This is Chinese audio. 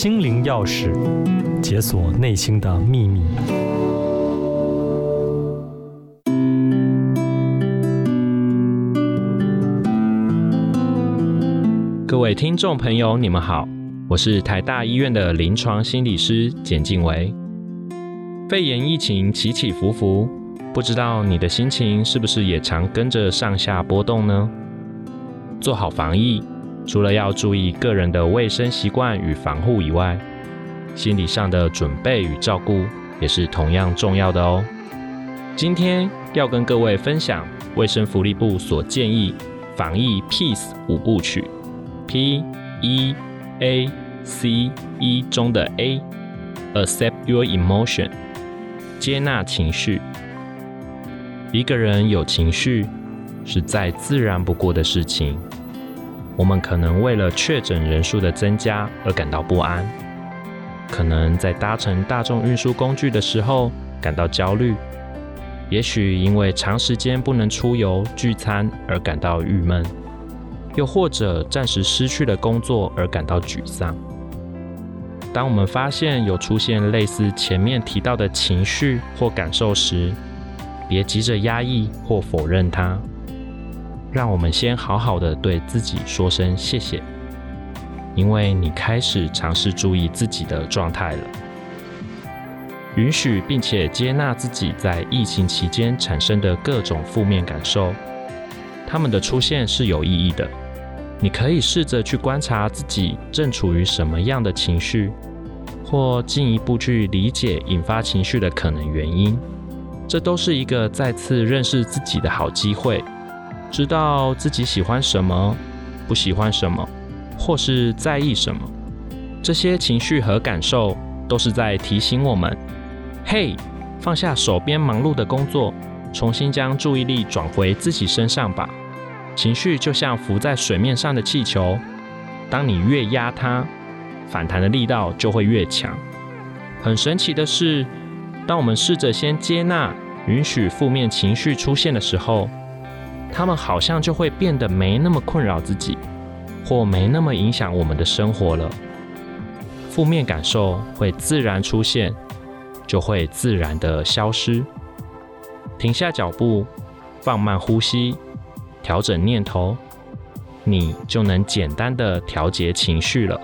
心灵钥匙，解锁内心的秘密。各位听众朋友，你们好，我是台大医院的临床心理师简静维。肺炎疫情起起伏伏，不知道你的心情是不是也常跟着上下波动呢？做好防疫，除了要注意个人的卫生习惯与防护以外，心理上的准备与照顾也是同样重要的哦。今天要跟各位分享卫生福利部所建议防疫 Peace 五部曲。P E A C E 中的 A，Accept your emotion，接纳情绪。一个人有情绪是再自然不过的事情。我们可能为了确诊人数的增加而感到不安，可能在搭乘大众运输工具的时候感到焦虑，也许因为长时间不能出游聚餐而感到郁闷。又或者暂时失去了工作而感到沮丧。当我们发现有出现类似前面提到的情绪或感受时，别急着压抑或否认它，让我们先好好的对自己说声谢谢，因为你开始尝试注意自己的状态了。允许并且接纳自己在疫情期间产生的各种负面感受，它们的出现是有意义的。你可以试着去观察自己正处于什么样的情绪，或进一步去理解引发情绪的可能原因。这都是一个再次认识自己的好机会，知道自己喜欢什么，不喜欢什么，或是在意什么。这些情绪和感受都是在提醒我们：嘿，放下手边忙碌的工作，重新将注意力转回自己身上吧。情绪就像浮在水面上的气球，当你越压它，反弹的力道就会越强。很神奇的是，当我们试着先接纳、允许负面情绪出现的时候，他们好像就会变得没那么困扰自己，或没那么影响我们的生活了。负面感受会自然出现，就会自然的消失。停下脚步，放慢呼吸。调整念头，你就能简单的调节情绪了。